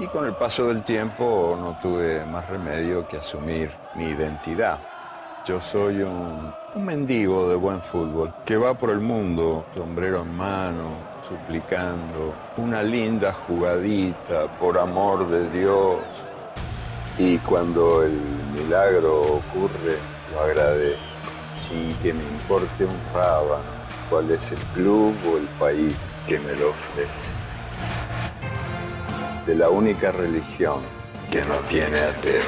Y con el paso del tiempo no tuve más remedio que asumir mi identidad. Yo soy un, mendigo de buen fútbol que va por el mundo, sombrero en mano, suplicando una linda jugadita por amor de Dios. Y cuando el milagro ocurre, lo agradezco. Sí que me importe un rábano cuál es el club o el país que me lo ofrece de la única religión que no tiene ateo.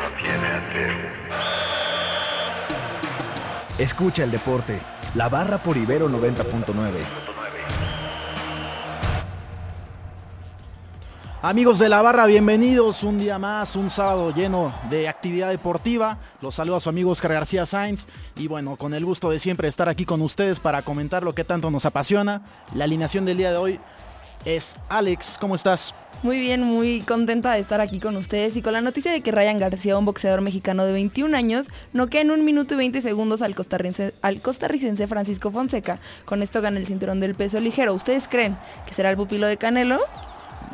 Escucha el deporte. La barra por Ibero 90.9. Amigos de la barra, bienvenidos un día más, un sábado lleno de actividad deportiva. Los saludo a su amigo Oscar García Sainz y bueno, con el gusto de siempre estar aquí con ustedes para comentar lo que tanto nos apasiona. La alineación del día de hoy es Alex, ¿cómo estás? Muy bien, muy contenta de estar aquí con ustedes y con la noticia de que Ryan García, un boxeador mexicano de 21 años, noquea en un minuto y 20 segundos al costarricense, al costarricense Francisco Fonseca. Con esto gana el cinturón del peso ligero. ¿Ustedes creen que será el pupilo de Canelo?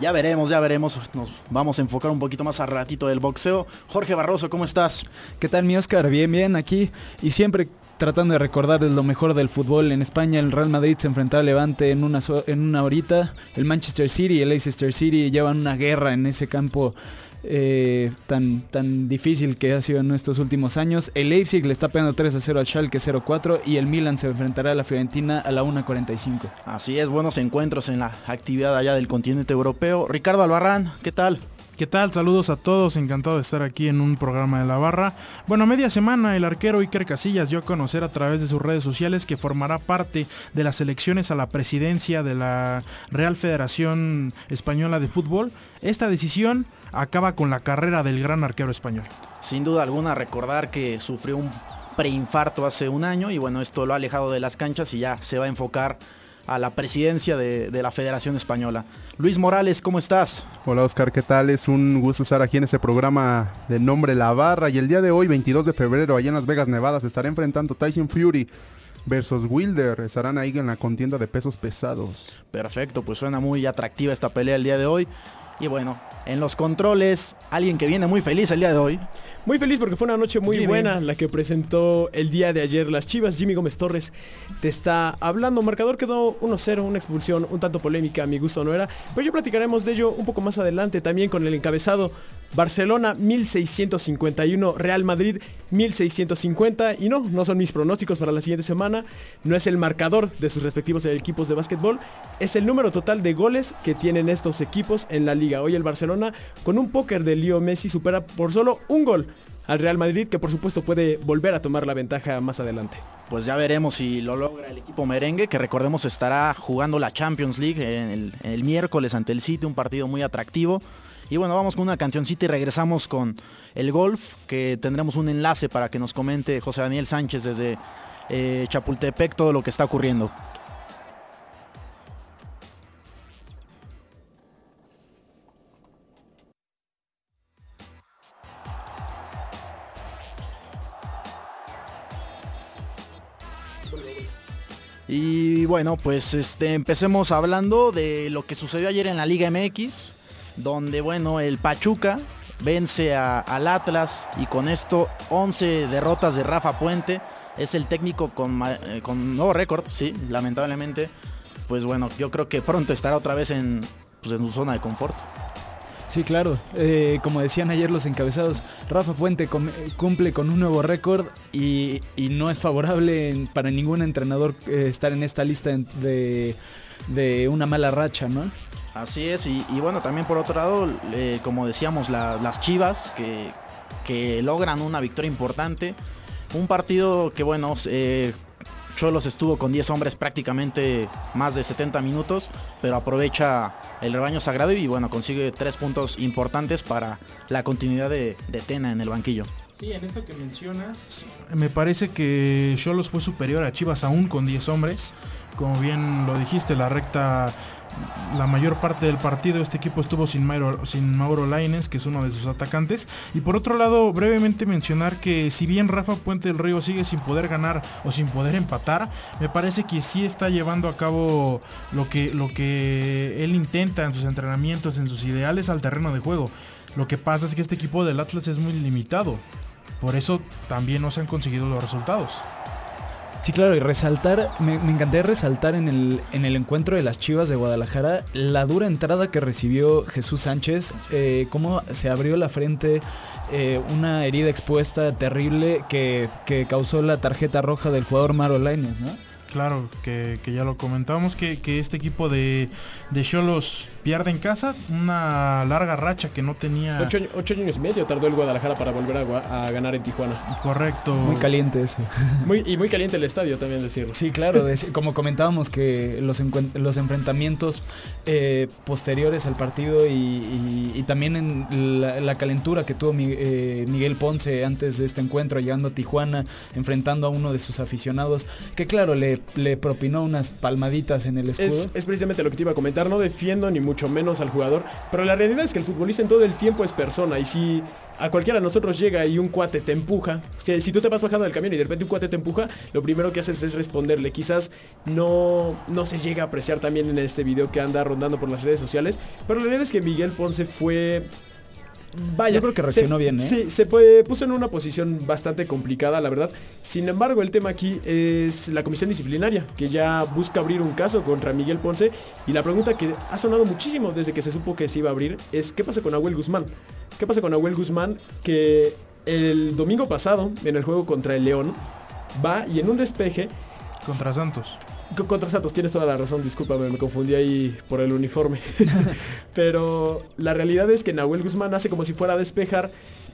Ya veremos, ya veremos. Nos vamos a enfocar un poquito más a ratito del boxeo. Jorge Barroso, ¿cómo estás? ¿Qué tal mi Oscar? Bien, bien, aquí. Y siempre tratando de recordar lo mejor del fútbol en España, el Real Madrid se enfrentaba al Levante en una, en una horita, el Manchester City y el Leicester City llevan una guerra en ese campo eh, tan, tan difícil que ha sido en estos últimos años. El Leipzig le está pegando 3 a 0 al Schalke 0-4 y el Milan se enfrentará a la Fiorentina a la 1.45. Así es, buenos encuentros en la actividad allá del continente europeo. Ricardo Albarrán, ¿qué tal? ¿Qué tal? Saludos a todos, encantado de estar aquí en un programa de la barra. Bueno, media semana el arquero Iker Casillas dio a conocer a través de sus redes sociales que formará parte de las elecciones a la presidencia de la Real Federación Española de Fútbol. Esta decisión acaba con la carrera del gran arquero español. Sin duda alguna recordar que sufrió un preinfarto hace un año y bueno, esto lo ha alejado de las canchas y ya se va a enfocar a la presidencia de, la Federación Española. Luis Morales, ¿cómo estás? Hola Oscar, ¿qué tal? Es un gusto estar aquí en este programa de nombre La Barra y el día de hoy, 22 de febrero, allá en Las Vegas, Nevada, se estará enfrentando Tyson Fury versus Wilder. Estarán ahí en la contienda de pesos pesados. Perfecto, pues suena muy atractiva esta pelea el día de hoy. Y bueno, en los controles, alguien que viene muy feliz el día de hoy. Muy feliz porque fue una noche muy Jimmy. buena la que presentó el día de ayer las Chivas. Jimmy Gómez Torres te está hablando. Marcador quedó 1-0, una expulsión un tanto polémica, a mi gusto no era. Pero ya platicaremos de ello un poco más adelante también con el encabezado Barcelona 1651, Real Madrid 1650 y no, no son mis pronósticos para la siguiente semana, no es el marcador de sus respectivos equipos de básquetbol, es el número total de goles que tienen estos equipos en la liga. Hoy el Barcelona con un póker de Leo Messi supera por solo un gol al Real Madrid que por supuesto puede volver a tomar la ventaja más adelante. Pues ya veremos si lo logra el equipo merengue, que recordemos estará jugando la Champions League el, el miércoles ante el City, un partido muy atractivo. Y bueno, vamos con una cancioncita y regresamos con el golf, que tendremos un enlace para que nos comente José Daniel Sánchez desde eh, Chapultepec todo lo que está ocurriendo. Y bueno, pues este, empecemos hablando de lo que sucedió ayer en la Liga MX donde bueno, el Pachuca vence al Atlas y con esto 11 derrotas de Rafa Puente. Es el técnico con, eh, con nuevo récord, sí, lamentablemente. Pues bueno, yo creo que pronto estará otra vez en, pues, en su zona de confort. Sí, claro. Eh, como decían ayer los encabezados, Rafa Puente cumple con un nuevo récord y, y, no es favorable para ningún entrenador eh, estar en esta lista de, de una mala racha, ¿no? Así es, y, y, bueno, también por otro lado, eh, como decíamos, la, las Chivas que, que, logran una victoria importante. Un partido que bueno, eh, Cholos estuvo con 10 hombres prácticamente más de 70 minutos, pero aprovecha el rebaño sagrado y bueno, consigue tres puntos importantes para la continuidad de, de Tena en el banquillo. Sí, en esto que mencionas, me parece que Cholos fue superior a Chivas aún con 10 hombres. Como bien lo dijiste, la recta la mayor parte del partido este equipo estuvo sin Mauro, sin Mauro Laines, que es uno de sus atacantes. Y por otro lado, brevemente mencionar que si bien Rafa Puente del Río sigue sin poder ganar o sin poder empatar, me parece que sí está llevando a cabo lo que, lo que él intenta en sus entrenamientos, en sus ideales al terreno de juego. Lo que pasa es que este equipo del Atlas es muy limitado. Por eso también no se han conseguido los resultados. Sí, claro, y resaltar, me, encantaría resaltar en el, en el encuentro de las Chivas de Guadalajara la dura entrada que recibió Jesús Sánchez, eh, cómo se abrió la frente, eh, una herida expuesta terrible que, que, causó la tarjeta roja del jugador Maro Laines, ¿no? Claro, que, ya lo comentábamos, que, que este equipo de Cholos pierde en casa, una larga racha que no tenía... Ocho, años y medio tardó el Guadalajara para volver a, ganar en Tijuana. Correcto. Muy caliente eso. Muy, y muy caliente el estadio también decirlo. Sí, claro, como comentábamos que los, los enfrentamientos eh, posteriores al partido y, también en la, calentura que tuvo eh, Miguel Ponce antes de este encuentro, llegando a Tijuana, enfrentando a uno de sus aficionados, que claro, le, le propinó unas palmaditas en el escudo. Es, es precisamente lo que te iba a comentar, no defiendo ni mucho menos al jugador. Pero la realidad es que el futbolista en todo el tiempo es persona. Y si a cualquiera de nosotros llega y un cuate te empuja, si, si tú te vas bajando del camión y de repente un cuate te empuja, lo primero que haces es responderle. Quizás no, no se llega a apreciar también en este video que anda rondando por las redes sociales. Pero la realidad es que Miguel Ponce fue Vaya, Yo creo que reaccionó bien, ¿eh? Sí, se puso en una posición bastante complicada, la verdad. Sin embargo, el tema aquí es la comisión disciplinaria, que ya busca abrir un caso contra Miguel Ponce. Y la pregunta que ha sonado muchísimo desde que se supo que se iba a abrir es ¿qué pasa con Abuel Guzmán? ¿Qué pasa con Abuel Guzmán que el domingo pasado, en el juego contra el León, va y en un despeje... Contra Santos. Contra Santos, tienes toda la razón, discúlpame, me confundí ahí por el uniforme. Pero la realidad es que Nahuel Guzmán hace como si fuera a despejar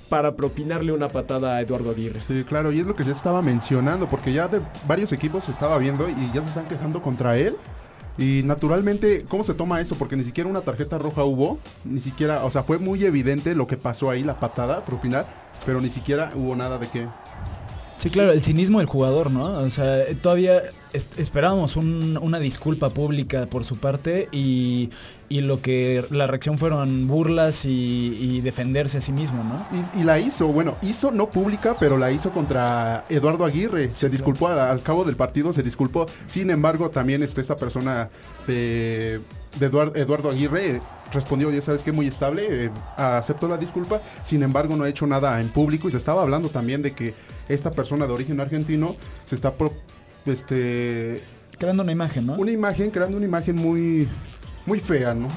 para propinarle una patada a Eduardo Aguirre. Sí, claro, y es lo que ya estaba mencionando, porque ya de varios equipos se estaba viendo y ya se están quejando contra él. Y naturalmente, ¿cómo se toma eso? Porque ni siquiera una tarjeta roja hubo, ni siquiera, o sea, fue muy evidente lo que pasó ahí, la patada, propinar, pero ni siquiera hubo nada de que Sí, claro, el cinismo del jugador, ¿no? O sea, todavía esperábamos una disculpa pública por su parte y, lo que la reacción fueron burlas y, defenderse a sí mismo, ¿no? Y, la hizo, bueno, hizo no pública, pero la hizo contra Eduardo Aguirre. Se disculpó al, cabo del partido, se disculpó. Sin embargo, también está esta persona de, Eduardo, Aguirre respondió, ya sabes que muy estable, eh, aceptó la disculpa, sin embargo no ha hecho nada en público y se estaba hablando también de que esta persona de origen argentino se está este, creando una imagen, ¿no? Una imagen, creando una imagen muy, muy fea, ¿no?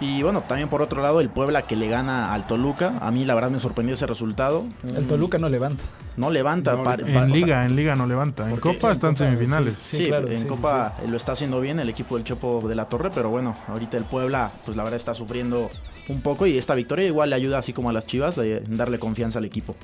Y bueno, también por otro lado, el Puebla que le gana al Toluca. A mí la verdad me sorprendió ese resultado. El Toluca no levanta. No levanta. en Liga, en Liga no levanta. En Copa están en semifinales. Sí, claro, en Copa lo está haciendo bien el equipo del Chopo de la Torre, pero bueno, ahorita el Puebla, pues la verdad está sufriendo un poco y esta victoria igual le ayuda así como a las Chivas de darle confianza al equipo.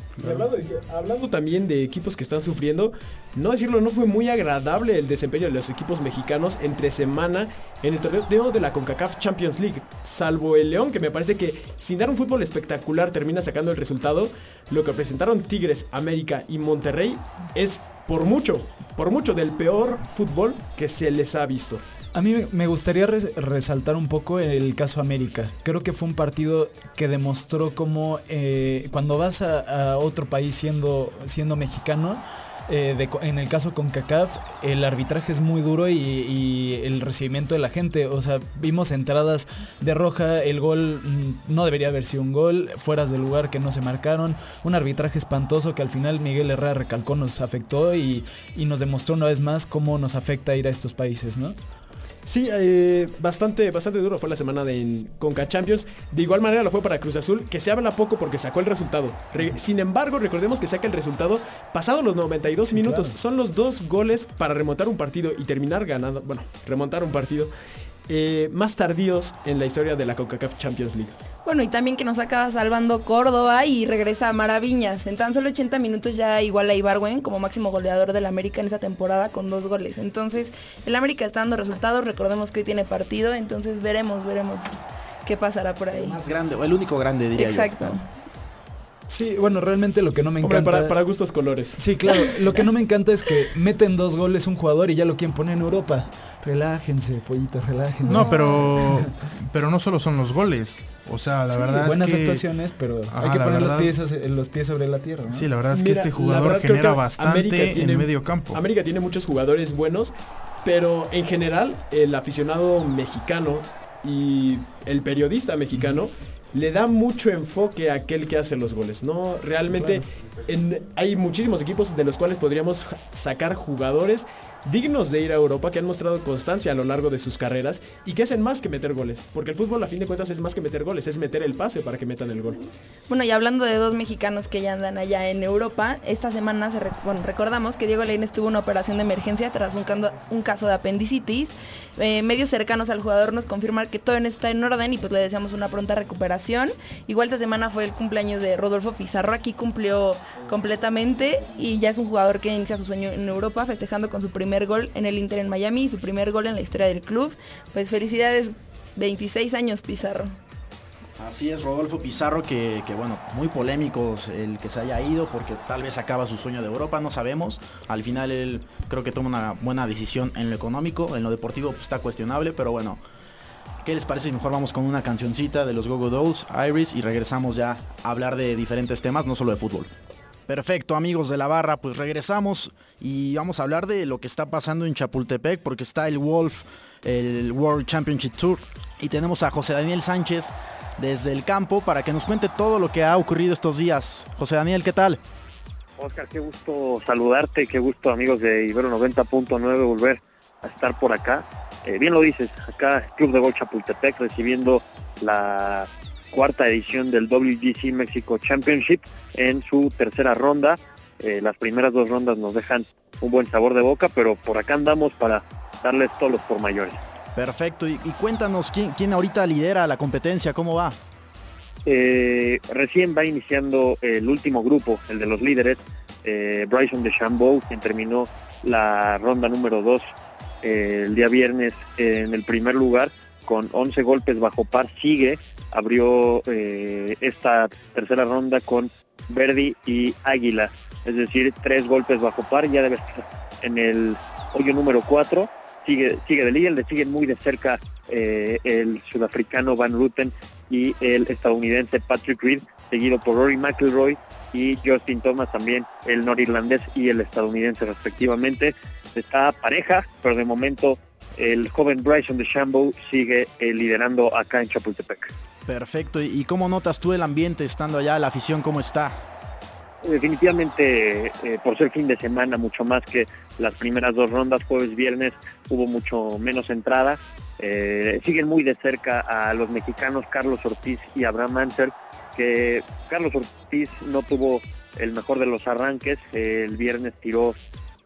hablando, también de equipos que están sufriendo, no decirlo, no fue muy agradable el desempeño de los equipos mexicanos entre semana en el torneo de la CONCACAF Champions League, salvo el León que me parece que sin dar un fútbol espectacular termina sacando el resultado, lo que presentaron Tigres, América y Monterrey es por mucho, por mucho del peor fútbol que se les ha visto. A mí me gustaría resaltar un poco el caso América. Creo que fue un partido que demostró cómo eh, cuando vas a, otro país siendo, siendo mexicano, eh, en el caso con CACAF, el arbitraje es muy duro y, el recibimiento de la gente. O sea, vimos entradas de roja, el gol mm, no debería haber sido un gol, fueras del lugar que no se marcaron, un arbitraje espantoso que al final Miguel Herrera recalcó nos afectó y, y nos demostró una vez más cómo nos afecta ir a estos países, ¿no? Sí, eh, bastante, bastante duro fue la semana de Conca Champions. De igual manera lo fue para Cruz Azul, que se habla poco porque sacó el resultado. sin embargo, recordemos que saca el resultado pasado los 92 minutos. Son los dos goles para remontar un partido y terminar ganando, bueno, remontar un partido. Eh, más tardíos en la historia de la CONCACAF Champions League. Bueno, y también que nos acaba salvando Córdoba y regresa a Maraviñas. En tan solo 80 minutos ya igual a Ibarwen como máximo goleador del América en esa temporada con dos goles. Entonces, el América está dando resultados. Recordemos que hoy tiene partido, entonces veremos, veremos qué pasará por ahí. El más grande, o el único grande diría Exacto. Sí, bueno, realmente lo que no me Hombre, encanta... para, para gustos colores. Sí, claro. Lo que no me encanta es que meten dos goles un jugador y ya lo quieren poner en Europa. Relájense, pollitos, relájense. No, pero pero no solo son los goles. O sea, la Sí, verdad buenas es que actuaciones, pero hay que poner los pies, so- los pies sobre la tierra. ¿no? Sí, la verdad es que Mira, este jugador genera bastante tiene- en medio campo. América tiene muchos jugadores buenos, pero en general el aficionado mexicano y el periodista mexicano le da mucho enfoque a aquel que hace los goles. No, realmente en- hay muchísimos equipos de los cuales podríamos sacar jugadores dignos de ir a Europa que han mostrado constancia a lo largo de sus carreras y que hacen más que meter goles. Porque el fútbol a fin de cuentas es más que meter goles, es meter el pase para que metan el gol. Bueno, y hablando de dos mexicanos que ya andan allá en Europa, esta semana se recordamos que Diego Lainez tuvo una operación de emergencia tras un, un caso de apendicitis. Eh, medios cercanos al jugador nos confirman que todo está en orden y pues le deseamos una pronta recuperación. Igual esta semana fue el cumpleaños de Rodolfo Pizarro, aquí cumplió completamente y ya es un jugador que inicia su sueño en Europa festejando con su primer gol en el Inter en Miami su primer gol en la historia del club. Pues felicidades, 26 años Pizarro. Así es, Rodolfo Pizarro, que, bueno, muy polémicos el que se haya ido, porque tal vez acaba su sueño de Europa, no sabemos. Al final él creo que toma una buena decisión en lo económico, en lo deportivo pues, está cuestionable, pero bueno. ¿Qué les parece mejor vamos con una cancioncita de los Gogo Dolls, Iris, y regresamos ya a hablar de diferentes temas, no solo de fútbol? Perfecto, amigos de la barra, pues regresamos y vamos a hablar de lo que está pasando en Chapultepec, porque está el Wolf, el World Championship Tour, y tenemos a José Daniel Sánchez desde el campo para que nos cuente todo lo que ha ocurrido estos días. José Daniel, ¿qué tal? Oscar, qué gusto saludarte, qué gusto amigos de Ibero 90.9 volver a estar por acá. Eh, bien lo dices, acá Club de Gol Chapultepec recibiendo la cuarta edición del WGC Mexico Championship en su tercera ronda. Eh, las primeras dos rondas nos dejan un buen sabor de boca, pero por acá andamos para darles todos los por mayores. Perfecto, y, y cuéntanos ¿quién, quién ahorita lidera la competencia, cómo va. Eh, recién va iniciando el último grupo, el de los líderes, eh, Bryson de Chambeau, quien terminó la ronda número 2 el día viernes en el primer lugar con 11 golpes bajo par, sigue, abrió eh, esta tercera ronda con Verdi y Águila, es decir, tres golpes bajo par, ya debe estar en el hoyo número 4, sigue, sigue de líder, le siguen muy de cerca eh, el sudafricano Van Ruten y el estadounidense Patrick Reed, seguido por Rory McIlroy y Justin Thomas también, el norirlandés y el estadounidense respectivamente. Está pareja, pero de momento el joven Bryson de Shambo sigue eh, liderando acá en Chapultepec. Perfecto, ¿y cómo notas tú el ambiente estando allá, la afición, cómo está? Definitivamente, eh, por ser fin de semana, mucho más que las primeras dos rondas, jueves, viernes, hubo mucho menos entrada. Eh, siguen muy de cerca a los mexicanos Carlos Ortiz y Abraham Anser, que Carlos Ortiz no tuvo el mejor de los arranques, el viernes tiró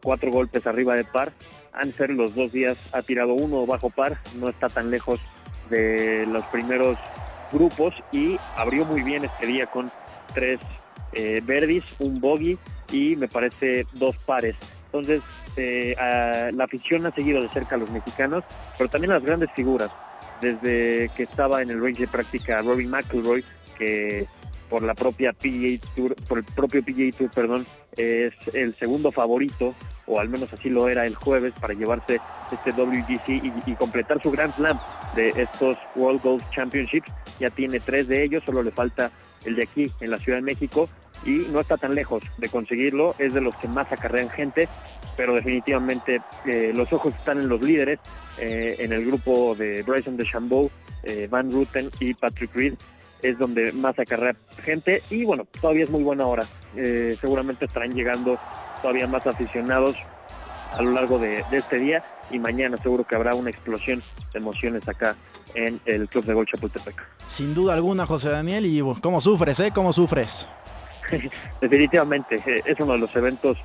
cuatro golpes arriba de par, Anser los dos días ha tirado uno bajo par, no está tan lejos de los primeros grupos y abrió muy bien este día con tres eh, verdis, un bogey y me parece dos pares. Entonces, eh, la afición ha seguido de cerca a los mexicanos, pero también las grandes figuras. Desde que estaba en el range de práctica Rory McIlroy, que por la propia PGA Tour, por el propio PGA Tour, perdón, es el segundo favorito, o al menos así lo era el jueves, para llevarse este WGC y, completar su Grand Slam de estos World Golf Championships. Ya tiene tres de ellos, solo le falta el de aquí en la Ciudad de México y no está tan lejos de conseguirlo, es de los que más acarrean gente, pero definitivamente eh, los ojos están en los líderes, eh, en el grupo de Bryson de Chambeau, Van Ruten y Patrick Reed, es donde más acarrea gente y bueno, todavía es muy buena hora, Eh, seguramente estarán llegando todavía más aficionados a lo largo de, de este día y mañana seguro que habrá una explosión de emociones acá en el Club de Gol Chapultepec. Sin duda alguna, José Daniel, y cómo sufres, ¿eh? ¿Cómo sufres? definitivamente eh, es uno de los eventos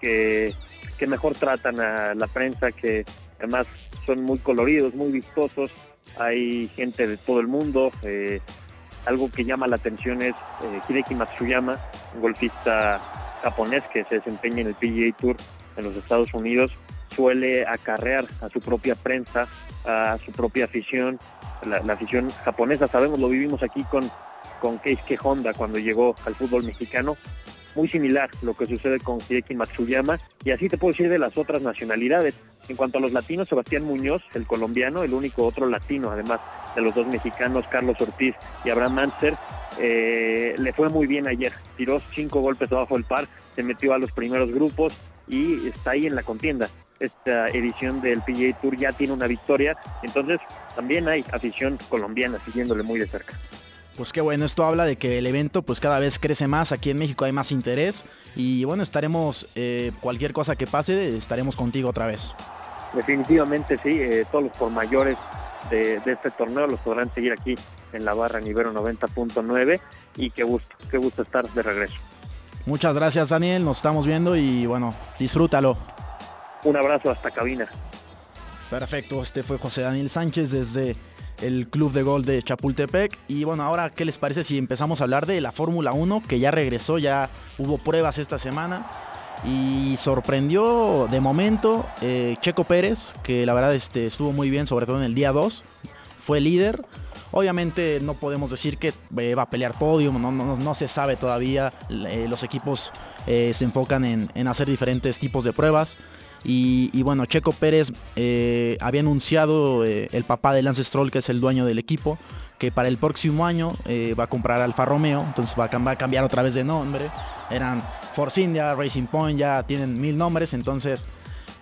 que, que mejor tratan a la prensa, que además son muy coloridos, muy vistosos, hay gente de todo el mundo, eh, algo que llama la atención es eh, Hideki Matsuyama, un golfista japonés que se desempeña en el PGA Tour en los Estados Unidos, suele acarrear a su propia prensa, a su propia afición, la, la afición japonesa, sabemos, lo vivimos aquí con con Keisuke Honda cuando llegó al fútbol mexicano. Muy similar lo que sucede con Hideki Matsuyama y así te puedo decir de las otras nacionalidades. En cuanto a los latinos, Sebastián Muñoz, el colombiano, el único otro latino, además de los dos mexicanos, Carlos Ortiz y Abraham Manster, eh, le fue muy bien ayer. Tiró cinco golpes abajo del par, se metió a los primeros grupos y está ahí en la contienda. Esta edición del PGA Tour ya tiene una victoria, entonces también hay afición colombiana siguiéndole muy de cerca. Pues qué bueno, esto habla de que el evento pues cada vez crece más, aquí en México hay más interés y bueno, estaremos, eh, cualquier cosa que pase, estaremos contigo otra vez. Definitivamente sí, eh, todos los por mayores de, de, este torneo los podrán seguir aquí en la barra Nivero 90.9 y qué gusto, qué gusto estar de regreso. Muchas gracias Daniel, nos estamos viendo y bueno, disfrútalo. Un abrazo hasta cabina. Perfecto, este fue José Daniel Sánchez desde el Club de Gol de Chapultepec. Y bueno, ahora, ¿qué les parece si empezamos a hablar de la Fórmula 1? Que ya regresó, ya hubo pruebas esta semana. Y sorprendió de momento eh, Checo Pérez, que la verdad este, estuvo muy bien, sobre todo en el día 2. Fue líder. Obviamente no podemos decir que eh, va a pelear podium, no, no, no se sabe todavía. Eh, los equipos se enfocan en, en, hacer diferentes tipos de pruebas. Y, bueno, Checo Pérez eh, había anunciado el papá de Lance Stroll, que es el dueño del equipo, que para el próximo año va a comprar Alfa Romeo, entonces va a, cambiar otra vez de nombre. Eran Force India, Racing Point, ya tienen mil nombres, entonces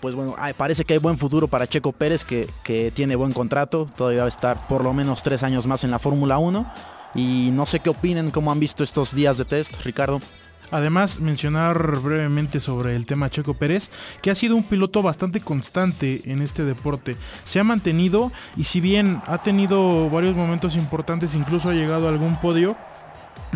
pues bueno, parece que hay buen futuro para Checo Pérez, que, que, tiene buen contrato, todavía va a estar por lo menos tres años más en la Fórmula 1. Y no sé qué opinen, cómo han visto estos días de test, Ricardo. Además, mencionar brevemente sobre el tema Checo Pérez, que ha sido un piloto bastante constante en este deporte. Se ha mantenido y si bien ha tenido varios momentos importantes, incluso ha llegado a algún podio,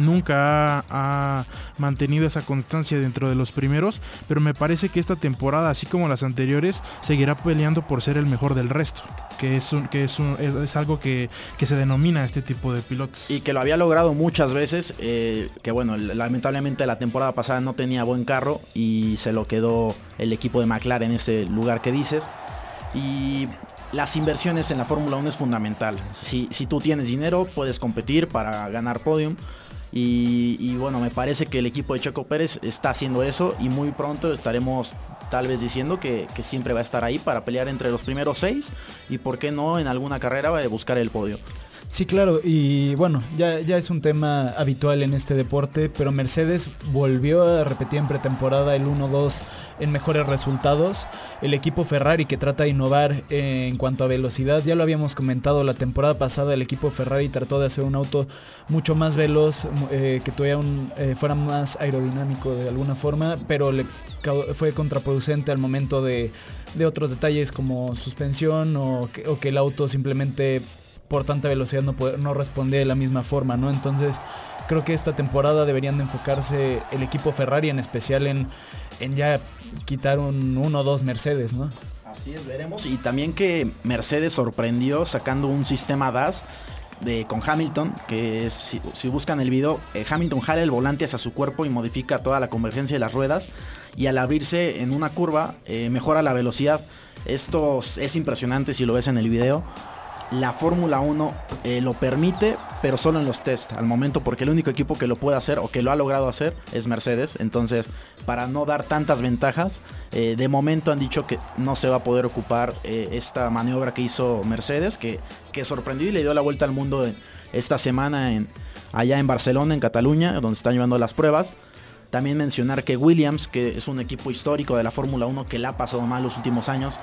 nunca ha, mantenido esa constancia dentro de los primeros, pero me parece que esta temporada, así como las anteriores, seguirá peleando por ser el mejor del resto, que es, un, que es, es algo que, que, se denomina este tipo de pilotos. Y que lo había logrado muchas veces, eh, que bueno, lamentablemente la temporada pasada no tenía buen carro y se lo quedó el equipo de McLaren en ese lugar que dices. Y las inversiones en la Fórmula 1 es fundamental. Si, si, tú tienes dinero, puedes competir para ganar podium. Y, bueno, me parece que el equipo de Checo Pérez está haciendo eso y muy pronto estaremos tal vez diciendo que, que, siempre va a estar ahí para pelear entre los primeros seis y por qué no en alguna carrera va a buscar el podio. Sí, claro, y bueno, ya, ya es un tema habitual en este deporte, pero Mercedes volvió a repetir en pretemporada el 1-2 en mejores resultados. El equipo Ferrari que trata de innovar en cuanto a velocidad, ya lo habíamos comentado la temporada pasada, el equipo Ferrari trató de hacer un auto mucho más veloz, eh, que todavía un, eh, fuera más aerodinámico de alguna forma, pero le fue contraproducente al momento de, de otros detalles como suspensión o que, o que el auto simplemente por tanta velocidad no, no responde de la misma forma, ¿no? Entonces creo que esta temporada deberían de enfocarse el equipo Ferrari en especial en, en ya quitar un 1 o 2 Mercedes, ¿no? Así es, veremos. Y también que Mercedes sorprendió sacando un sistema DAS de, con Hamilton, que es, si, si, buscan el video, eh, Hamilton jala el volante hacia su cuerpo y modifica toda la convergencia de las ruedas y al abrirse en una curva eh, mejora la velocidad. Esto es impresionante si lo ves en el video la Fórmula 1 eh, lo permite, pero solo en los test al momento, porque el único equipo que lo puede hacer o que lo ha logrado hacer es Mercedes. Entonces, para no dar tantas ventajas, eh, de momento han dicho que no se va a poder ocupar eh, esta maniobra que hizo Mercedes, que, que, sorprendió y le dio la vuelta al mundo esta semana en, allá en Barcelona, en Cataluña, donde están llevando las pruebas. También mencionar que Williams, que es un equipo histórico de la Fórmula 1 que le ha pasado mal los últimos años,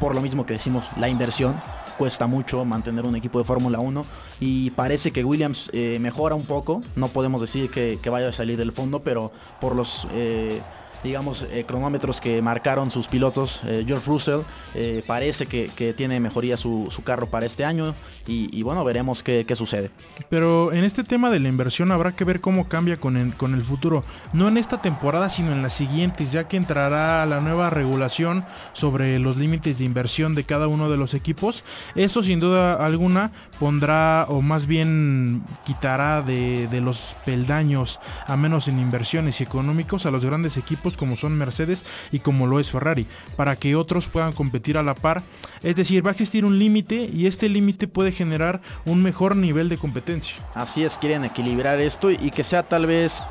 por lo mismo que decimos la inversión, cuesta mucho mantener un equipo de Fórmula 1 y parece que Williams eh, mejora un poco, no podemos decir que, vaya a salir del fondo, pero por los... Eh, digamos, eh, cronómetros que marcaron sus pilotos. Eh, George Russell eh, parece que, tiene mejoría su, carro para este año y, bueno, veremos qué, sucede. Pero en este tema de la inversión habrá que ver cómo cambia con el, con el futuro. No en esta temporada, sino en las siguientes, ya que entrará la nueva regulación sobre los límites de inversión de cada uno de los equipos. Eso sin duda alguna pondrá o más bien quitará de, de los peldaños, a menos en inversiones y económicos, a los grandes equipos como son Mercedes y como lo es Ferrari, para que otros puedan competir a la par. Es decir, va a existir un límite y este límite puede generar un mejor nivel de competencia. Así es, quieren equilibrar esto y que sea tal vez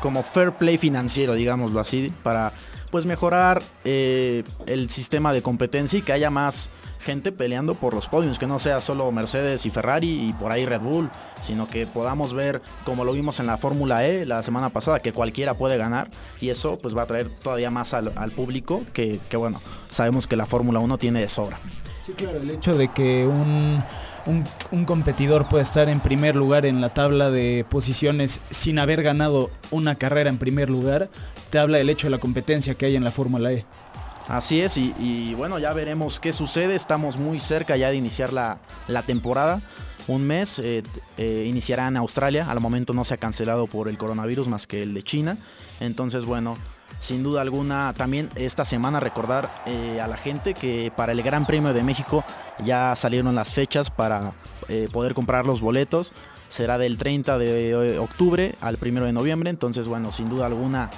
como fair play financiero, digámoslo así, para pues mejorar eh, el sistema de competencia y que haya más gente peleando por los podios, que no sea solo Mercedes y Ferrari y por ahí Red Bull, sino que podamos ver como lo vimos en la Fórmula E la semana pasada, que cualquiera puede ganar y eso pues va a traer todavía más al, público que, bueno, sabemos que la Fórmula 1 tiene de sobra. Sí, claro, el hecho de que un, un, competidor puede estar en primer lugar en la tabla de posiciones sin haber ganado una carrera en primer lugar, te habla del hecho de la competencia que hay en la Fórmula E. Así es, y, bueno, ya veremos qué sucede. Estamos muy cerca ya de iniciar la, temporada. Un mes eh, eh, iniciará en Australia. Al momento no se ha cancelado por el coronavirus más que el de China. Entonces, bueno, sin duda alguna, también esta semana recordar eh, a la gente que para el Gran Premio de México ya salieron las fechas para poder comprar los boletos. Será del 30 de octubre al 1 de noviembre. Entonces, bueno, sin duda alguna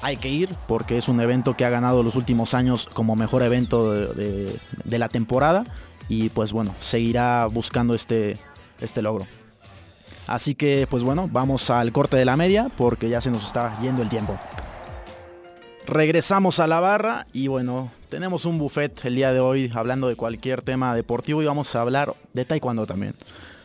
hay que ir porque es un evento que ha ganado los últimos años como mejor evento de, la temporada y pues bueno, seguirá buscando este, este logro. Así que pues bueno, vamos al corte de la media porque ya se nos está yendo el tiempo. Regresamos a la barra y bueno, tenemos un buffet el día de hoy hablando de cualquier tema deportivo y vamos a hablar de taekwondo también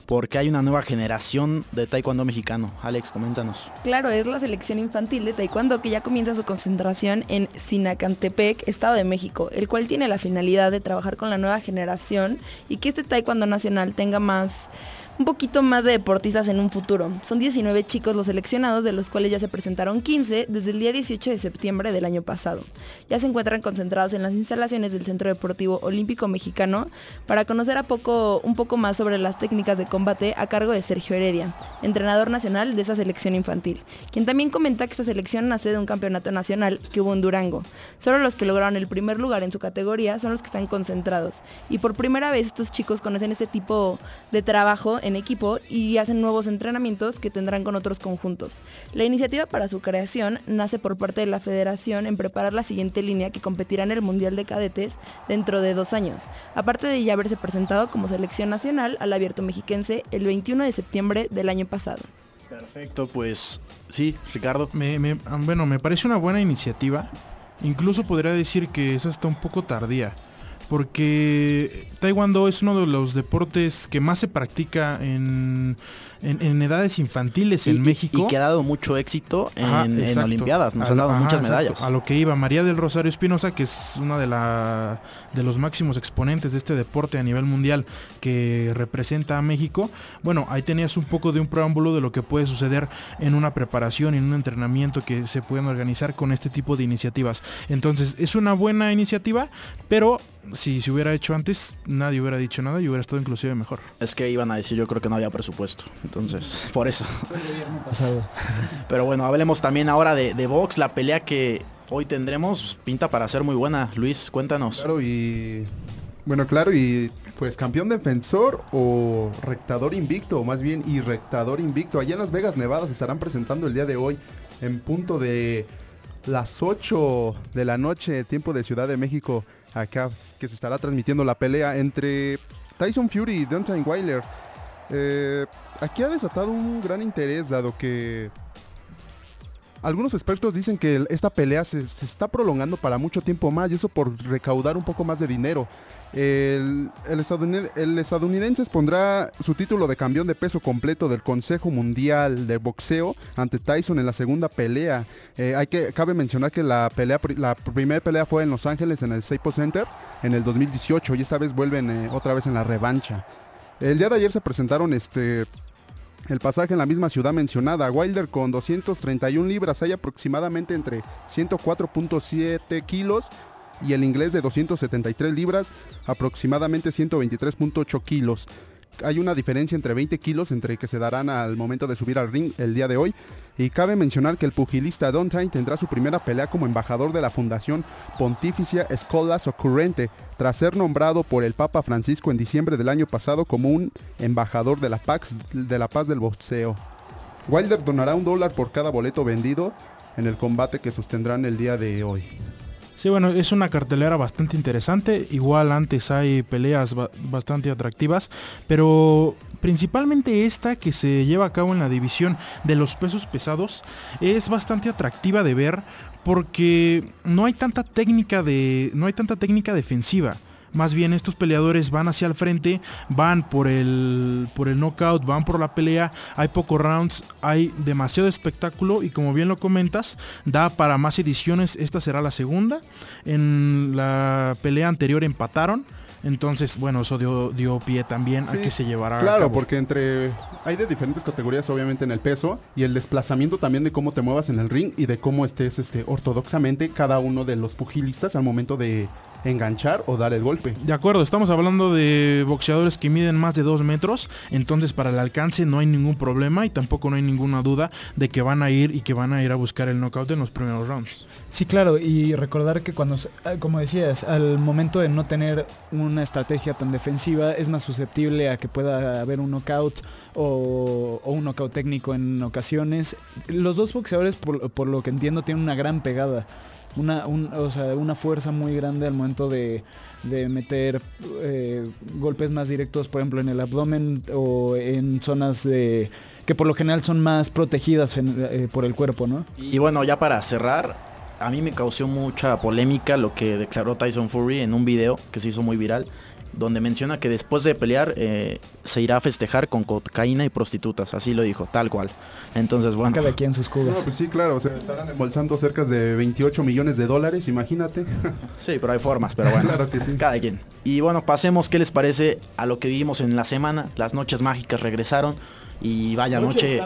porque hay una nueva generación de taekwondo mexicano. Alex, coméntanos. Claro, es la selección infantil de taekwondo que ya comienza su concentración en Sinacantepec, Estado de México, el cual tiene la finalidad de trabajar con la nueva generación y que este taekwondo nacional tenga más un poquito más de deportistas en un futuro. Son 19 chicos los seleccionados, de los cuales ya se presentaron 15 desde el día 18 de septiembre del año pasado. Ya se encuentran concentrados en las instalaciones del Centro Deportivo Olímpico Mexicano para conocer a poco, un poco más sobre las técnicas de combate a cargo de Sergio Heredia, entrenador nacional de esa selección infantil, quien también comenta que esta selección nace de un campeonato nacional que hubo en Durango. Solo los que lograron el primer lugar en su categoría son los que están concentrados. Y por primera vez estos chicos conocen este tipo de trabajo en equipo y hacen nuevos entrenamientos que tendrán con otros conjuntos. La iniciativa para su creación nace por parte de la federación en preparar la siguiente línea que competirá en el Mundial de Cadetes dentro de dos años, aparte de ya haberse presentado como selección nacional al abierto mexiquense el 21 de septiembre del año pasado. Perfecto, pues sí, Ricardo. Me, bueno, me parece una buena iniciativa. Incluso podría decir que es hasta un poco tardía porque Taekwondo es uno de los deportes que más se practica en, en, edades infantiles en México. Y que ha dado mucho éxito en, Olimpiadas, nos han dado muchas medallas. A lo que iba María del Rosario Espinosa, que es una de, la, de los máximos exponentes de este deporte a nivel mundial que representa a México. Bueno, ahí tenías un poco de un preámbulo de lo que puede suceder en una preparación, en un entrenamiento que se pueden organizar con este tipo de iniciativas. Entonces, es una buena iniciativa, pero si se hubiera hecho antes, nadie hubiera dicho nada y hubiera estado inclusive mejor. Es que iban a decir, yo creo que no había presupuesto. Entonces, por eso. Pero bueno, hablemos también ahora de, de box, la pelea que hoy tendremos pinta para ser muy buena. Luis, cuéntanos. Claro, y. Bueno, claro, y pues campeón defensor o rectador invicto, o más bien y rectador invicto. Allá en Las Vegas, Nevada, se estarán presentando el día de hoy en punto de las 8 de la noche, tiempo de Ciudad de México, acá, que se estará transmitiendo la pelea entre Tyson Fury y Deontay Wilder. Eh, aquí ha desatado un gran interés, dado que algunos expertos dicen que esta pelea se, está prolongando para mucho tiempo más y eso por recaudar un poco más de dinero. El, estadounidense, expondrá su título de campeón de peso completo del Consejo Mundial de Boxeo ante Tyson en la segunda pelea. Eh, hay que, cabe mencionar que la, pelea, la primera pelea fue en Los Ángeles en el Staples Center en el 2018 y esta vez vuelven eh, otra vez en la revancha. El día de ayer se presentaron este el pasaje en la misma ciudad mencionada. Wilder con 231 libras hay aproximadamente entre 104.7 kilos y el inglés de 273 libras aproximadamente 123.8 kilos hay una diferencia entre 20 kilos entre que se darán al momento de subir al ring el día de hoy. Y cabe mencionar que el pugilista Don tendrá su primera pelea como embajador de la Fundación Pontificia Escolas Ocurrente, tras ser nombrado por el Papa Francisco en diciembre del año pasado como un embajador de la, Pax, de la paz del boxeo. Wilder donará un dólar por cada boleto vendido en el combate que sostendrán el día de hoy. Sí, bueno, es una cartelera bastante interesante. Igual antes hay peleas bastante atractivas, pero principalmente esta que se lleva a cabo en la división de los pesos pesados es bastante atractiva de ver porque no hay tanta técnica de no hay tanta técnica defensiva. Más bien estos peleadores van hacia el frente, van por el, por el knockout, van por la pelea, hay pocos rounds, hay demasiado espectáculo y como bien lo comentas, da para más ediciones, esta será la segunda. En la pelea anterior empataron. Entonces, bueno, eso dio, pie también a que se llevara claro, a Claro, porque entre. Hay de diferentes categorías, obviamente, en el peso. Y el desplazamiento también de cómo te muevas en el ring y de cómo estés este, ortodoxamente cada uno de los pugilistas al momento de enganchar o dar el golpe. De acuerdo, estamos hablando de boxeadores que miden más de 2 metros, entonces para el alcance no hay ningún problema y tampoco no hay ninguna duda de que van a ir y que van a ir a buscar el knockout en los primeros rounds. Sí, claro, y recordar que cuando, ah, como decías, al momento de no tener una estrategia tan defensiva, es más susceptible a que pueda haber un knockout o, un knockout técnico en ocasiones. Los dos boxeadores, por, por lo que entiendo, tienen una gran pegada una, o sea, una fuerza muy grande al momento de, meter eh, golpes más directos, por ejemplo, en el abdomen o en zonas de que por lo general son más protegidas eh, por el cuerpo, ¿no? Y bueno, ya para cerrar, a mí me causó mucha polémica lo que declaró Tyson Fury en un video que se hizo muy viral donde menciona que después de pelear eh, se irá a festejar con cocaína y prostitutas, así lo dijo, tal cual. Entonces, bueno. Cada quien sus cubos. pues sí, claro, o sea, estarán embolsando cerca de 28 millones de dólares, imagínate. sí, pero hay formas, pero bueno. claro que sí. Cada quien. Y bueno, pasemos, ¿qué les parece a lo que vivimos en la semana? Las noches mágicas regresaron. Y vaya noche.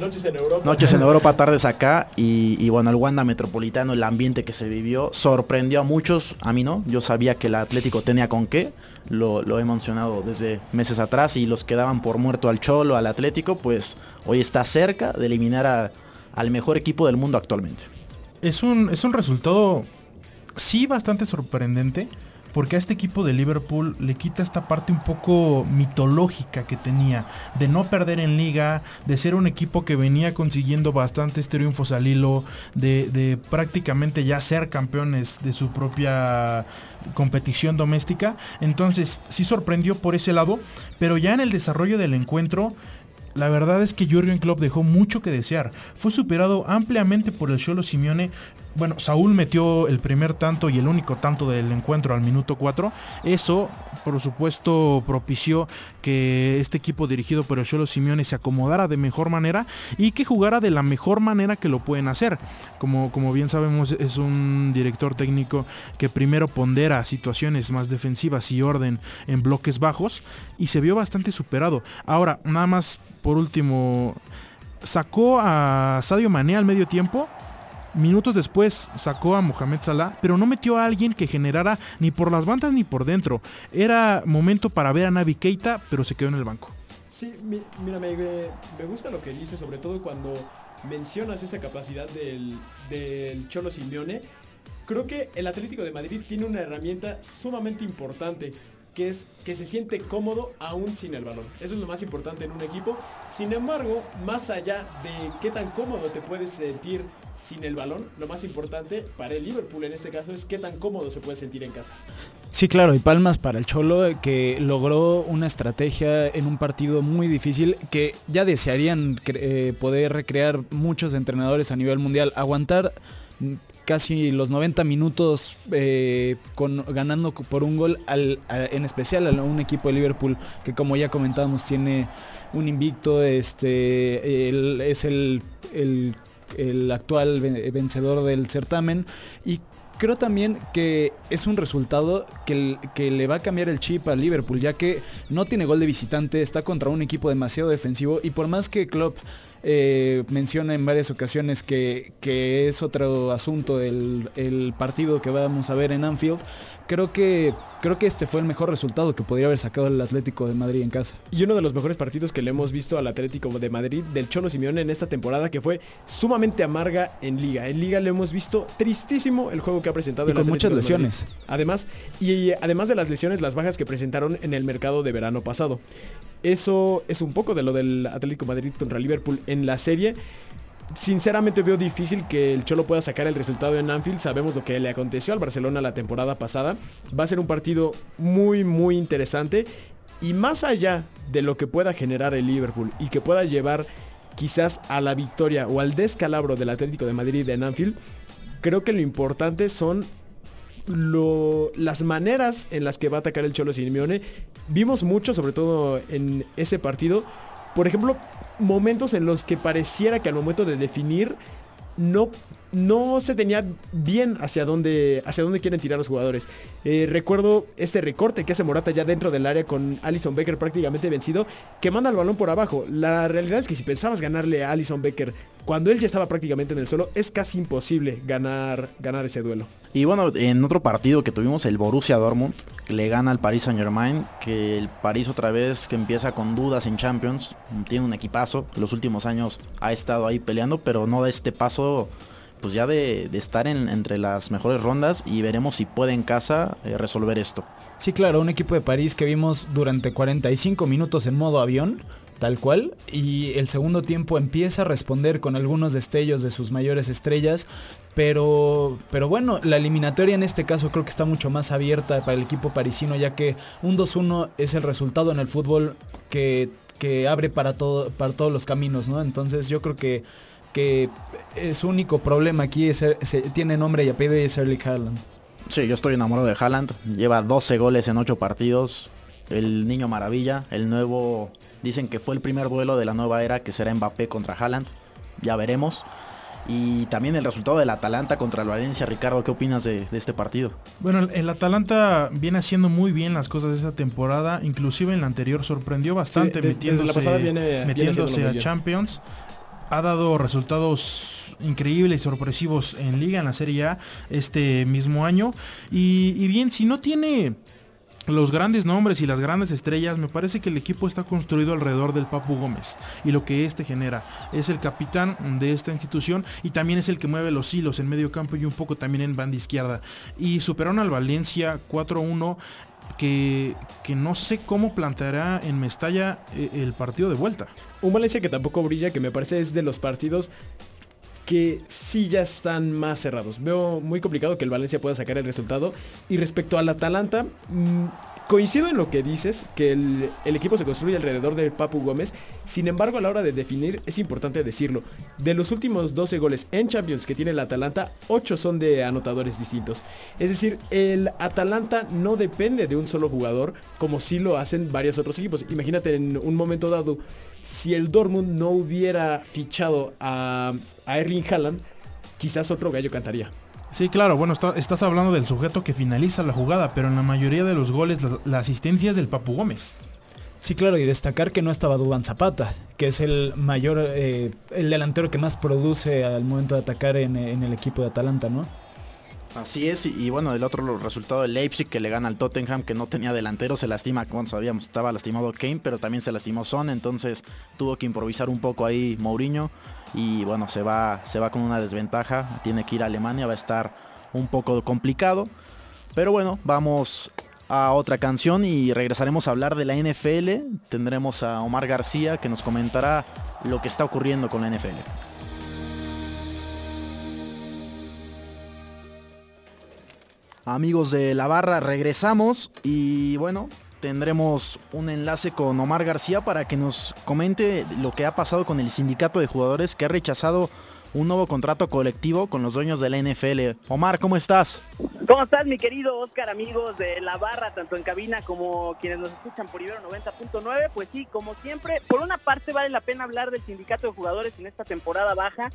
Noches en Europa. Noches en Europa, tardes acá. Y, bueno, el Wanda Metropolitano, el ambiente que se vivió, sorprendió a muchos. A mí no. Yo sabía que el Atlético tenía con qué. Lo, he mencionado desde meses atrás. Y los que daban por muerto al Cholo, al Atlético, pues hoy está cerca de eliminar al mejor equipo del mundo actualmente. Es un, es un resultado, sí, bastante sorprendente porque a este equipo de Liverpool le quita esta parte un poco mitológica que tenía, de no perder en liga, de ser un equipo que venía consiguiendo bastantes triunfos al hilo, de, prácticamente ya ser campeones de su propia competición doméstica. Entonces sí sorprendió por ese lado, pero ya en el desarrollo del encuentro la verdad es que Jürgen Klopp dejó mucho que desear. Fue superado ampliamente por el Cholo Simeone, bueno, Saúl metió el primer tanto y el único tanto del encuentro al minuto 4. Eso, por supuesto, propició que este equipo dirigido por Cholo Simeone se acomodara de mejor manera y que jugara de la mejor manera que lo pueden hacer. Como, como bien sabemos, es un director técnico que primero pondera situaciones más defensivas y orden en bloques bajos y se vio bastante superado. Ahora, nada más por último, sacó a Sadio Mané al medio tiempo Minutos después sacó a Mohamed Salah, pero no metió a alguien que generara ni por las bandas ni por dentro. Era momento para ver a Navi Keita, pero se quedó en el banco. Sí, mira, me, gusta lo que dice, sobre todo cuando mencionas esa capacidad del, del Cholo Simeone. Creo que el Atlético de Madrid tiene una herramienta sumamente importante que es que se siente cómodo aún sin el balón. Eso es lo más importante en un equipo. Sin embargo, más allá de qué tan cómodo te puedes sentir sin el balón, lo más importante para el Liverpool en este caso es qué tan cómodo se puede sentir en casa. Sí, claro, y palmas para el Cholo que logró una estrategia en un partido muy difícil que ya desearían eh, poder recrear muchos entrenadores a nivel mundial. Aguantar casi los 90 minutos eh, con, ganando por un gol, en especial a un equipo de Liverpool que como ya comentábamos tiene un invicto, este, es el, actual vencedor del certamen. Y creo también que es un resultado que, que, le va a cambiar el chip a Liverpool, ya que no tiene gol de visitante, está contra un equipo demasiado defensivo. Y por más que Klopp eh, menciona en varias ocasiones que, es otro asunto el, el, partido que vamos a ver en Anfield. Creo que, creo que este fue el mejor resultado que podría haber sacado el Atlético de Madrid en casa. Y uno de los mejores partidos que le hemos visto al Atlético de Madrid del Cholo Simeone en esta temporada que fue sumamente amarga en Liga. En Liga le hemos visto tristísimo el juego que ha presentado. Y con muchas lesiones. Además, y además de las lesiones, las bajas que presentaron en el mercado de verano pasado. Eso es un poco de lo del Atlético Madrid contra Liverpool en la serie. sinceramente veo difícil que el Cholo pueda sacar el resultado en Anfield. Sabemos lo que le aconteció al Barcelona la temporada pasada. Va a ser un partido muy, muy interesante. Y más allá de lo que pueda generar el Liverpool y que pueda llevar quizás a la victoria o al descalabro del Atlético de Madrid en Anfield, creo que lo importante son las maneras en las que va a atacar el Cholo Simeone. Vimos mucho, sobre todo en ese partido. Por ejemplo, momentos en los que pareciera que al momento de definir no no se tenía bien hacia dónde, hacia dónde quieren tirar los jugadores. Eh, recuerdo este recorte que hace Morata ya dentro del área con Alison Becker prácticamente vencido, que manda el balón por abajo. La realidad es que si pensabas ganarle a Alison Becker cuando él ya estaba prácticamente en el suelo, es casi imposible ganar, ganar ese duelo. Y bueno, en otro partido que tuvimos, el Borussia Dortmund, le gana al Paris Saint Germain, que el París otra vez que empieza con dudas en Champions, tiene un equipazo, los últimos años ha estado ahí peleando, pero no da este paso pues ya de, estar en, entre las mejores rondas y veremos si puede en casa eh, resolver esto. Sí, claro, un equipo de París que vimos durante 45 minutos en modo avión, tal cual, y el segundo tiempo empieza a responder con algunos destellos de sus mayores estrellas, pero, pero bueno, la eliminatoria en este caso creo que está mucho más abierta para el equipo parisino, ya que un 2-1 es el resultado en el fútbol que, que abre para, todo, para todos los caminos, ¿no? Entonces yo creo que que su único problema aquí es, tiene nombre y apellido y es Erling Haaland. Sí, yo estoy enamorado de Haaland. Lleva 12 goles en 8 partidos. El niño maravilla. El nuevo... Dicen que fue el primer duelo de la nueva era que será Mbappé contra Haaland. Ya veremos. Y también el resultado del Atalanta contra el Valencia. Ricardo, ¿qué opinas de, este partido? Bueno, el Atalanta viene haciendo muy bien las cosas de esta temporada. Inclusive en la anterior sorprendió bastante metiéndose, a Champions ha dado resultados increíbles y sorpresivos en liga, en la Serie A, este mismo año. Y, bien, si no tiene los grandes nombres y las grandes estrellas, me parece que el equipo está construido alrededor del Papu Gómez y lo que este genera. Es el capitán de esta institución y también es el que mueve los hilos en medio campo y un poco también en banda izquierda. Y superaron al Valencia 4-1 que, no sé cómo planteará en Mestalla eh, el partido de vuelta. Un Valencia que tampoco brilla, que me parece es de los partidos que sí ya están más cerrados. Veo muy complicado que el Valencia pueda sacar el resultado. Y respecto al Atalanta, mm, Coincido en lo que dices, que el, equipo se construye alrededor de Papu Gómez. Sin embargo, a la hora de definir, es importante decirlo. De los últimos 12 goles en Champions que tiene el Atalanta, 8 son de anotadores distintos. Es decir, el Atalanta no depende de un solo jugador, como sí lo hacen varios otros equipos. Imagínate en un momento dado, si el Dortmund no hubiera fichado a, a Erling Haaland, quizás otro gallo cantaría. Sí, claro, bueno, estás hablando del sujeto que finaliza la jugada, pero en la mayoría de los goles la, asistencia es del Papu Gómez. Sí, claro, y destacar que no estaba Dubán Zapata, que es el mayor, eh, el delantero que más produce al momento de atacar en, el equipo de Atalanta, ¿no? Así es, y, bueno, el otro resultado de Leipzig que le gana al Tottenham que no tenía delantero, se lastima, como sabíamos, estaba lastimado Kane, pero también se lastimó Son, entonces tuvo que improvisar un poco ahí Mourinho y bueno, se va, se va con una desventaja, tiene que ir a Alemania, va a estar un poco complicado. Pero bueno, vamos a otra canción y regresaremos a hablar de la NFL. Tendremos a Omar García que nos comentará lo que está ocurriendo con la NFL. Amigos de la barra, regresamos y bueno, tendremos un enlace con Omar García para que nos comente lo que ha pasado con el sindicato de jugadores que ha rechazado un nuevo contrato colectivo con los dueños de la NFL. Omar, ¿cómo estás? ¿Cómo estás, mi querido Oscar, amigos de la barra, tanto en cabina como quienes nos escuchan por Ibero 90.9? Pues sí, como siempre, por una parte vale la pena hablar del sindicato de jugadores en esta temporada baja,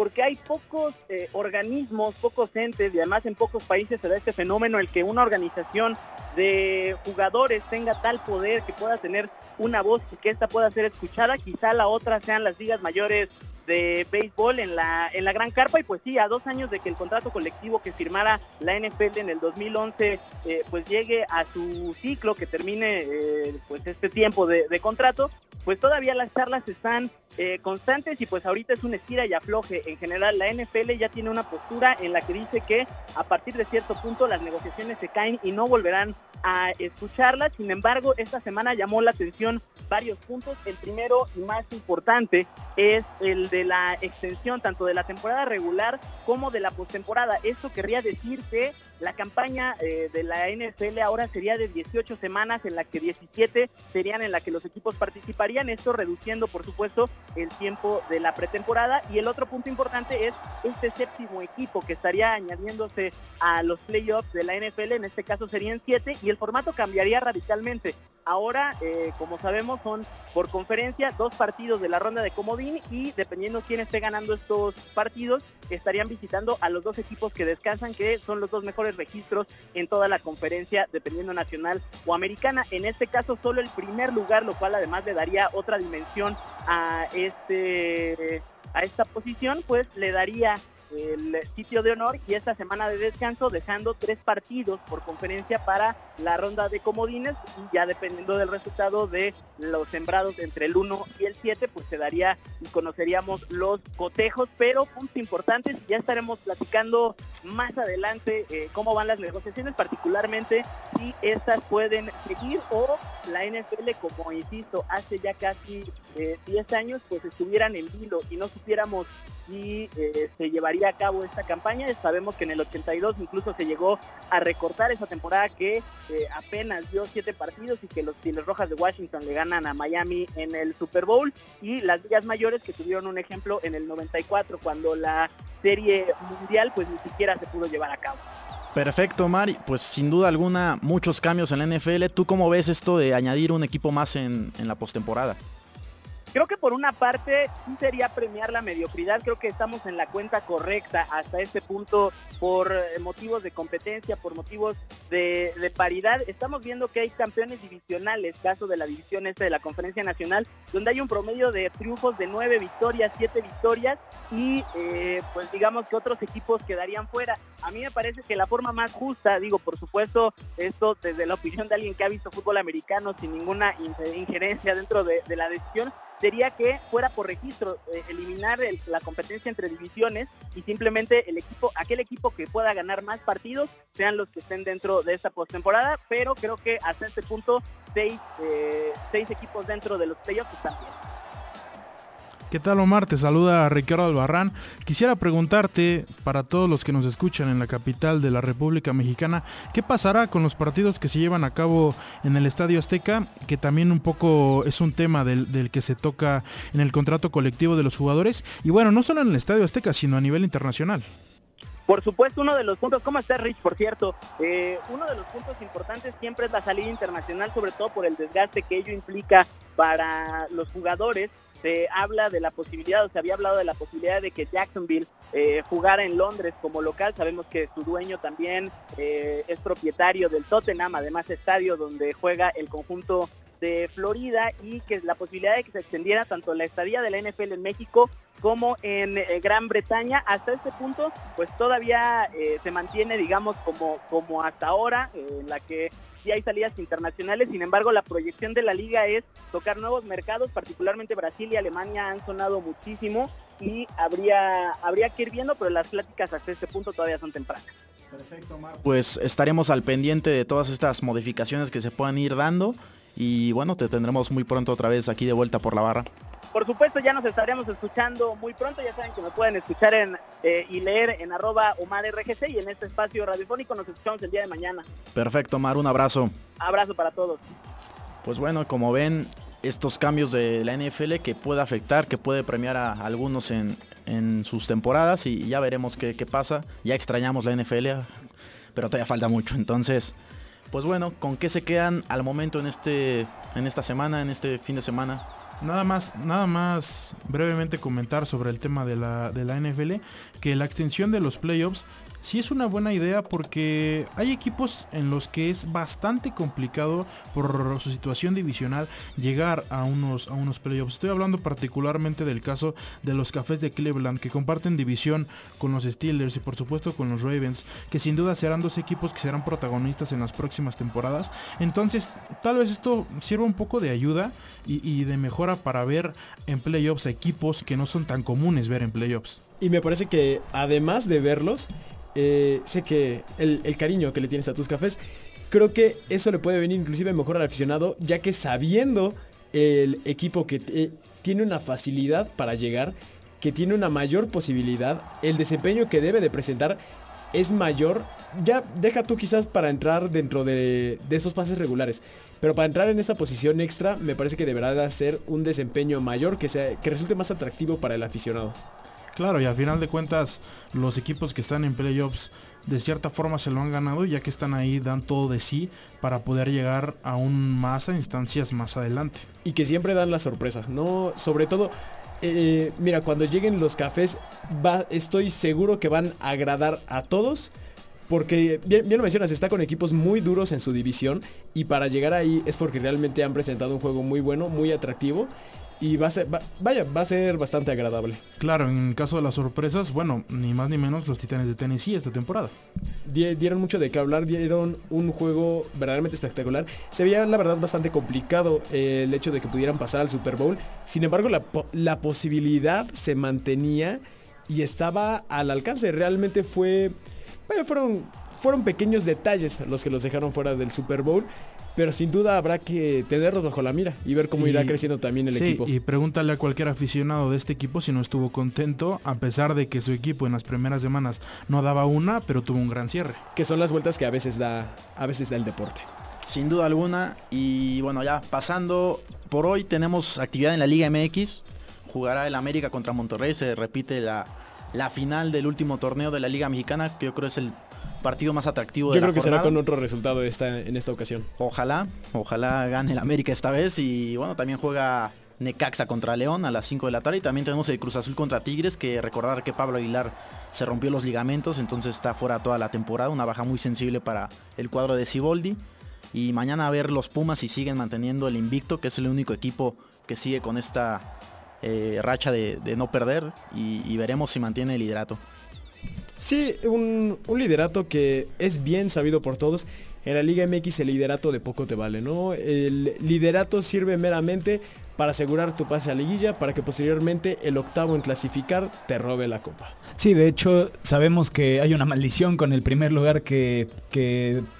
porque hay pocos eh, organismos, pocos entes y además en pocos países se da este fenómeno el que una organización de jugadores tenga tal poder que pueda tener una voz y que esta pueda ser escuchada, quizá la otra sean las ligas mayores de béisbol en la, en la Gran Carpa. Y pues sí, a dos años de que el contrato colectivo que firmara la NFL en el 2011 eh, pues llegue a su ciclo, que termine eh, pues este tiempo de, contrato, pues todavía las charlas están eh, constantes y pues ahorita es un estira y afloje. En general la NFL ya tiene una postura en la que dice que a partir de cierto punto las negociaciones se caen y no volverán a escucharlas. Sin embargo, esta semana llamó la atención varios puntos. El primero y más importante es el de la extensión tanto de la temporada regular como de la postemporada. Esto querría decir que la campaña eh, de la NFL ahora sería de 18 semanas, en la que 17 serían en la que los equipos participarían, esto reduciendo por supuesto el tiempo de la pretemporada. Y el otro punto importante es este séptimo equipo que estaría añadiéndose a los playoffs de la NFL, en este caso serían 7, y el formato cambiaría radicalmente. Ahora, eh, como sabemos, son por conferencia dos partidos de la ronda de comodín y dependiendo quién esté ganando estos partidos, estarían visitando a los dos equipos que descansan, que son los dos mejores registros en toda la conferencia, dependiendo nacional o americana. En este caso, solo el primer lugar, lo cual además le daría otra dimensión a este a esta posición, pues le daría el sitio de honor y esta semana de descanso dejando tres partidos por conferencia para la ronda de comodines y ya dependiendo del resultado de los sembrados entre el 1 y el 7 pues se daría y conoceríamos los cotejos pero puntos importantes ya estaremos platicando más adelante eh, cómo van las negociaciones particularmente si estas pueden seguir o la NFL como insisto hace ya casi 10 eh, años pues estuvieran en vilo y no supiéramos si eh, se llevaría a cabo esta campaña. Sabemos que en el 82 incluso se llegó a recortar esa temporada que eh, apenas dio siete partidos y que los Tigres Rojas de Washington le ganan a Miami en el Super Bowl y las ligas mayores que tuvieron un ejemplo en el 94 cuando la serie mundial pues ni siquiera se pudo llevar a cabo. Perfecto, Mari. Pues sin duda alguna, muchos cambios en la NFL. ¿Tú cómo ves esto de añadir un equipo más en, en la postemporada? Creo que por una parte sí sería premiar la mediocridad, creo que estamos en la cuenta correcta hasta este punto por eh, motivos de competencia, por motivos de, paridad. Estamos viendo que hay campeones divisionales, caso de la división este de la Conferencia Nacional, donde hay un promedio de triunfos de nueve victorias, siete victorias y eh, pues digamos que otros equipos quedarían fuera. A mí me parece que la forma más justa, digo por supuesto esto desde la opinión de alguien que ha visto fútbol americano sin ninguna injerencia dentro de la decisión, sería que fuera por registro, eh, eliminar la competencia entre divisiones y simplemente el equipo, aquel equipo que pueda ganar más partidos sean los que estén dentro de esta postemporada, pero creo que hasta este punto seis, eh, seis equipos dentro de los playoffs están bien. ¿Qué tal Omar? Te saluda Ricardo Albarrán. Quisiera preguntarte, para todos los que nos escuchan en la capital de la República Mexicana, ¿qué pasará con los partidos que se llevan a cabo en el Estadio Azteca? Que también un poco es un tema del, que se toca en el contrato colectivo de los jugadores. Y bueno, no solo en el Estadio Azteca, sino a nivel internacional. Por supuesto, uno de los puntos, ¿cómo está Rich, por cierto? Eh, uno de los puntos importantes siempre es la salida internacional, sobre todo por el desgaste que ello implica para los jugadores se habla de la posibilidad, o se había hablado de la posibilidad de que Jacksonville eh, jugara en Londres como local. Sabemos que su dueño también eh, es propietario del Tottenham, además estadio donde juega el conjunto de Florida y que la posibilidad de que se extendiera tanto la estadía de la NFL en México como en eh, Gran Bretaña. Hasta este punto, pues todavía se mantiene, digamos, como, como hasta ahora, en la que sí hay salidas internacionales, sin embargo la proyección de la liga es tocar nuevos mercados, particularmente Brasil y Alemania han sonado muchísimo y habría, habría que ir viendo, pero las pláticas hasta este punto todavía son tempranas. Perfecto, Pues estaremos al pendiente de todas estas modificaciones que se puedan ir dando y bueno, te tendremos muy pronto otra vez aquí de vuelta por la barra. Por supuesto, ya nos estaremos escuchando muy pronto. Ya saben que me pueden escuchar en, eh, y leer en arroba RGC y en este espacio radiofónico nos escuchamos el día de mañana. Perfecto, Mar, un abrazo. Abrazo para todos. Pues bueno, como ven, estos cambios de la NFL que puede afectar, que puede premiar a algunos en, sus temporadas y ya veremos qué, qué pasa. Ya extrañamos la NFL, pero todavía falta mucho. Entonces, pues bueno, ¿con qué se quedan al momento en, este, en esta semana, en este fin de semana? Nada más, nada más brevemente comentar sobre el tema de la, de la NFL, que la extensión de los playoffs sí es una buena idea porque hay equipos en los que es bastante complicado por su situación divisional llegar a unos, a unos playoffs. Estoy hablando particularmente del caso de los Cafés de Cleveland que comparten división con los Steelers y por supuesto con los Ravens, que sin duda serán dos equipos que serán protagonistas en las próximas temporadas. Entonces, tal vez esto sirva un poco de ayuda y, de mejora para ver en playoffs equipos que no son tan comunes ver en playoffs. Y me parece que además de verlos, eh, sé que el, cariño que le tienes a tus cafés, creo que eso le puede venir inclusive mejor al aficionado, ya que sabiendo el equipo que tiene una facilidad para llegar, que tiene una mayor posibilidad, el desempeño que debe de presentar es mayor. Ya deja tú quizás para entrar dentro de, esos pases regulares. Pero para entrar en esa posición extra, me parece que deberá de ser un desempeño mayor que, sea, que resulte más atractivo para el aficionado. Claro, y al final de cuentas, los equipos que están en playoffs de cierta forma se lo han ganado, ya que están ahí, dan todo de sí para poder llegar aún más a instancias más adelante. Y que siempre dan las sorpresas, ¿no? Sobre todo, eh, mira, cuando lleguen los cafés, estoy seguro que van a agradar a todos. Porque bien, bien, lo mencionas, está con equipos muy duros en su división y para llegar ahí es porque realmente han presentado un juego muy bueno, muy atractivo y va a ser, vaya, va a ser bastante agradable. Claro, en caso de las sorpresas, bueno, ni más ni menos los Titanes de Tennessee esta temporada. Dieron mucho de qué hablar, dieron un juego verdaderamente espectacular. Se veía la verdad bastante complicado eh, el hecho de que pudieran pasar al Super Bowl. Sin embargo, la, la posibilidad se mantenía y estaba al alcance. Realmente fue, vaya, fueron fueron pequeños detalles los que los dejaron fuera del Super Bowl. Pero sin duda habrá que tenerlos bajo la mira y ver cómo irá creciendo también el equipo. Y pregúntale a cualquier aficionado de este equipo si no estuvo contento, a pesar de que su equipo en las primeras semanas no daba una, pero tuvo un gran cierre. Que son las vueltas que a veces da, a veces da el deporte. Sin duda alguna. Y bueno, ya pasando por hoy tenemos actividad en la Liga MX. Jugará el América contra Monterrey. Se repite la, la final del último torneo de la Liga Mexicana, que yo creo es el partido más atractivo Yo creo que será con otro resultado esta, en esta ocasión. Ojalá, ojalá gane el América esta vez y bueno, también juega Necaxa contra León a las 5 de la tarde y también tenemos el Cruz Azul contra Tigres, que recordar que Pablo Aguilar se rompió los ligamentos, entonces está fuera toda la temporada, una baja muy sensible para el cuadro de Ciboldi. Y mañana a ver los Pumas si siguen manteniendo el invicto, que es el único equipo que sigue con esta eh, racha de, no perder y veremos si mantiene el liderato. Sí, un, liderato que es bien sabido por todos. En la Liga MX el liderato de poco te vale, ¿no? El liderato sirve meramente para asegurar tu pase a liguilla, para que posteriormente el octavo en clasificar te robe la copa. Sí, de hecho sabemos que hay una maldición con el primer lugar que,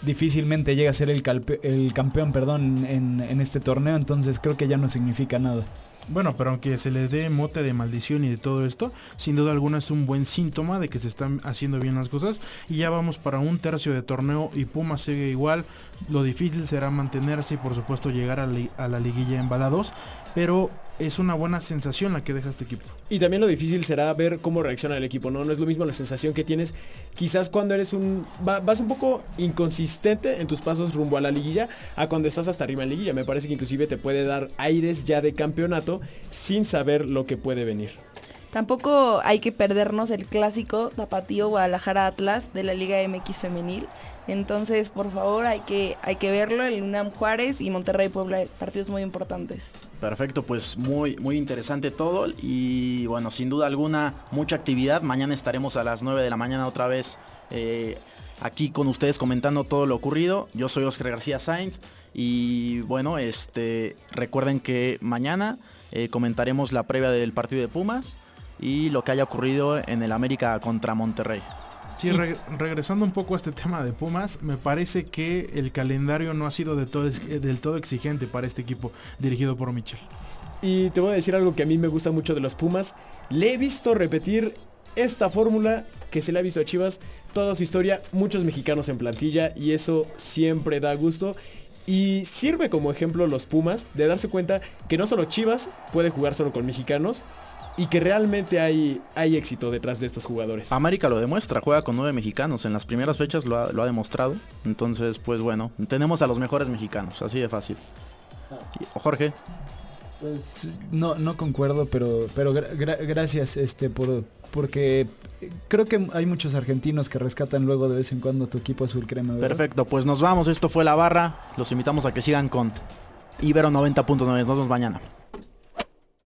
difícilmente llega a ser el, el campeón perdón, en, en este torneo, entonces creo que ya no significa nada. Bueno, pero aunque se le dé mote de maldición y de todo esto, sin duda alguna es un buen síntoma de que se están haciendo bien las cosas. Y ya vamos para un tercio de torneo y Puma sigue igual. Lo difícil será mantenerse y por supuesto llegar a, la liguilla embalados. Pero es una buena sensación la que deja este equipo. Y también lo difícil será ver cómo reacciona el equipo, ¿no? No es lo mismo la sensación que tienes quizás cuando eres un... vas un poco inconsistente en tus pasos rumbo a la liguilla a cuando estás hasta arriba en liguilla. Me parece que inclusive te puede dar aires ya de campeonato sin saber lo que puede venir. Tampoco hay que perdernos el clásico Tapatío Guadalajara Atlas de la Liga MX femenil entonces, por favor, hay que, hay que verlo, el UNAM Juárez y Monterrey Puebla, partidos muy importantes. Perfecto, pues muy, muy interesante todo y bueno, sin duda alguna, mucha actividad. Mañana estaremos a las 9 de la mañana otra vez eh, aquí con ustedes comentando todo lo ocurrido. Yo soy Oscar García Sainz y bueno, este, recuerden que mañana eh, comentaremos la previa del partido de Pumas y lo que haya ocurrido en el América contra Monterrey. Sí, regresando un poco a este tema de Pumas, me parece que el calendario no ha sido de todo, del todo exigente para este equipo dirigido por Michel. Y te voy a decir algo que a mí me gusta mucho de los Pumas. Le he visto repetir esta fórmula que se le ha visto a Chivas toda su historia, muchos mexicanos en plantilla y eso siempre da gusto. Y sirve como ejemplo los Pumas de darse cuenta que no solo Chivas puede jugar solo con mexicanos, y que realmente hay, hay éxito detrás de estos jugadores. América lo demuestra, juega con nueve mexicanos, en las primeras fechas lo ha, demostrado, entonces pues bueno, tenemos a los mejores mexicanos, así de fácil. Jorge. Pues no, no concuerdo, pero, pero gracias este, por, porque creo que hay muchos argentinos que rescatan luego de vez en cuando tu equipo azul crema. ¿verdad? Perfecto, pues nos vamos. Esto fue La Barra. Los invitamos a que sigan con Ibero 90.9. Nos vemos mañana.